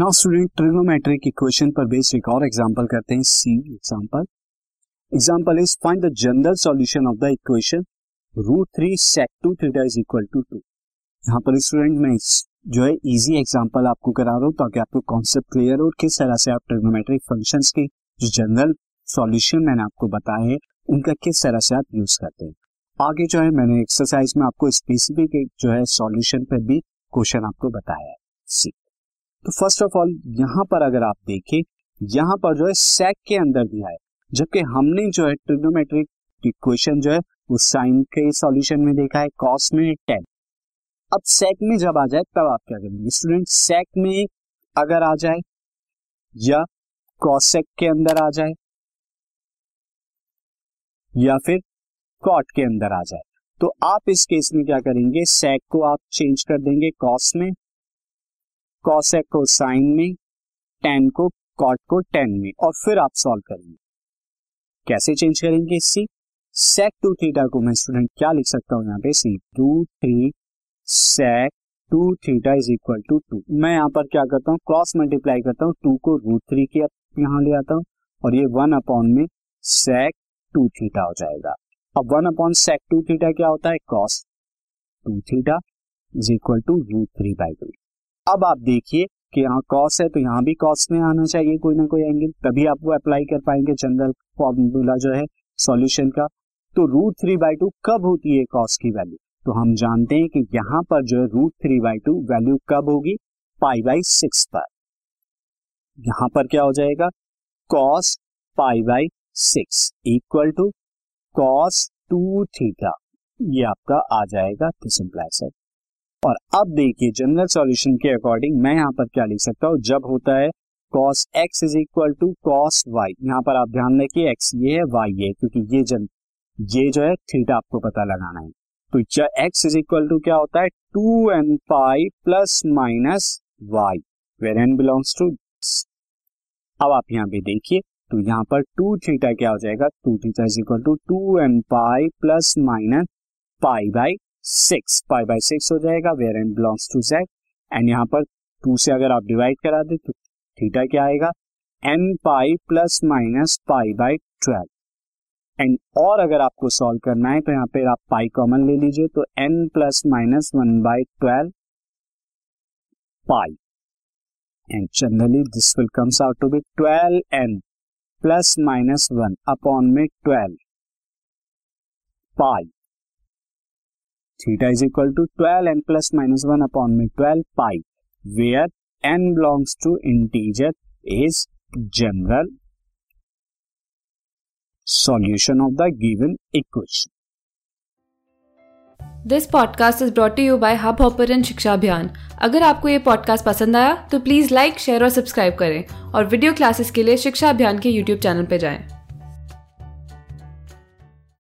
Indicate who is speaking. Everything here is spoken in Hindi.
Speaker 1: नाउ स्टूडेंट ट्रिग्नोमेट्रिक इक्वेशन पर बेस्ड एक और एग्जांपल करते हैं see example example is find the general solution of the equation root three sec two theta is equal to two यहाँ पर स्टूडेंट मैं जो है इजी एग्जांपल आपको करा रहा हूँ, ताकि आपको कॉन्सेप्ट क्लियर हो किस तरह से आप ट्रिग्नोमेट्रिक फ़ंक्शंस के जो जनरल सॉल्यूशन मैंने आपको बताया है, उनका किस तरह से आप यूज़ करते हैं। आगे जो है, मैंने एक्सरसाइज में आपको स्पेसिफिक जो है सॉल्यूशन पर भी क्वेश्चन आपको बताया है। सी तो फ़र्स्ट ऑफ़ ऑल यहाँ पर अगर आप देखें, यहाँ पर जो है सेक के अंदर दिया है। जबकि हमने जो है ट्रिग्नोमेट्रिक इक्वेशन जो है वो साइन के सॉल्यूशन में देखा है कॉस में टेन अब सेक में जब आ जाए, तब आप क्या करेंगे? स्टूडेंट सेक में अगर आ जाए, या कॉसेक के अंदर आ जाए, या फिर कॉट के अंदर आ जाए। तो आप इस केस में क्या करेंगे? सेक को आप चेंज कर देंगे कॉस में। कॉसेक को साइन में टेन को कॉट को टेन में और फिर आप सॉल्व करेंगे। कैसे चेंज करेंगे सी सेक टू थीटा को मैं स्टूडेंट क्या लिख सकता हूँ यहाँ पे? See two three sec two theta is equal to two मैं यहाँ पर क्या करता हूँ? क्रॉस मल्टीप्लाई करता हूँ। टू को रूट थ्री के यहाँ ले आता हूँ और ये वन अपॉन में सेक टू थीटा हो जाएगा। अब one upon sec two theta क्या होता है? Cos two theta is equal to root three by two अब आप देखिए कि यहाँ कॉस है तो यहाँ भी कॉस में आना चाहिए कोई ना कोई एंगल तभी आप वो अप्लाई कर पाएँगे जनरल फॉर्मूला जो है सॉल्यूशन का। तो रूट थ्री बाई टू कब होती है कॉस की वैल्यू तो हम जानते हैं कि यहाँ पर जो है root three by two value कब होगी? पाई बाई सिक्स पर। यहाँ पर क्या हो जाएगा? Cos pi by six equal to cos two theta ये आपका आ जाएगा दिस इंप्लाइज और अब देखिए जनरल सॉल्यूशन के अकॉर्डिंग मैं यहाँ पर क्या लिख सकता हूँ? जब होता है cos x is equal to cos y यहाँ पर आप ध्यान रखिए एक्स ये है वाई ये, क्योंकि ये जन, ये जो है थीटा आपको पता लगाना है। तो एक्स इज़ इक्वल टू क्या होता है? Two n pi plus minus y where n belongs to अब आप यहाँ पे देखिए तो यहाँ पर टू थीटा क्या हो जाएगा? Two theta is equal to two n pi plus minus pi by six pi by six हो जाएगा where n belongs to Z and यहाँ पर टू से अगर आप डिवाइड करा दे तो थीटा क्या आएगा? N pi plus minus pi by twelve and और अगर आपको सॉल्व करना है तो यहाँ पे आप पाई कॉमन ले लीजिए तो n plus minus one by twelve pi and generally this will comes out to be twelve n plus minus one upon में twelve pi theta is equal to twelve n plus minus one upon में twelve pi where n belongs to integer is general solution of the given equation
Speaker 2: this podcast is brought you by Hub Hopper शिक्षा अभियान अगर आपको ये पॉडकास्ट पसंद आया तो प्लीज़ लाइक शेयर और सब्सक्राइब करें और वीडियो क्लासेस के लिए शिक्षा अभियान के यूट्यूब चैनल पर जाएँ।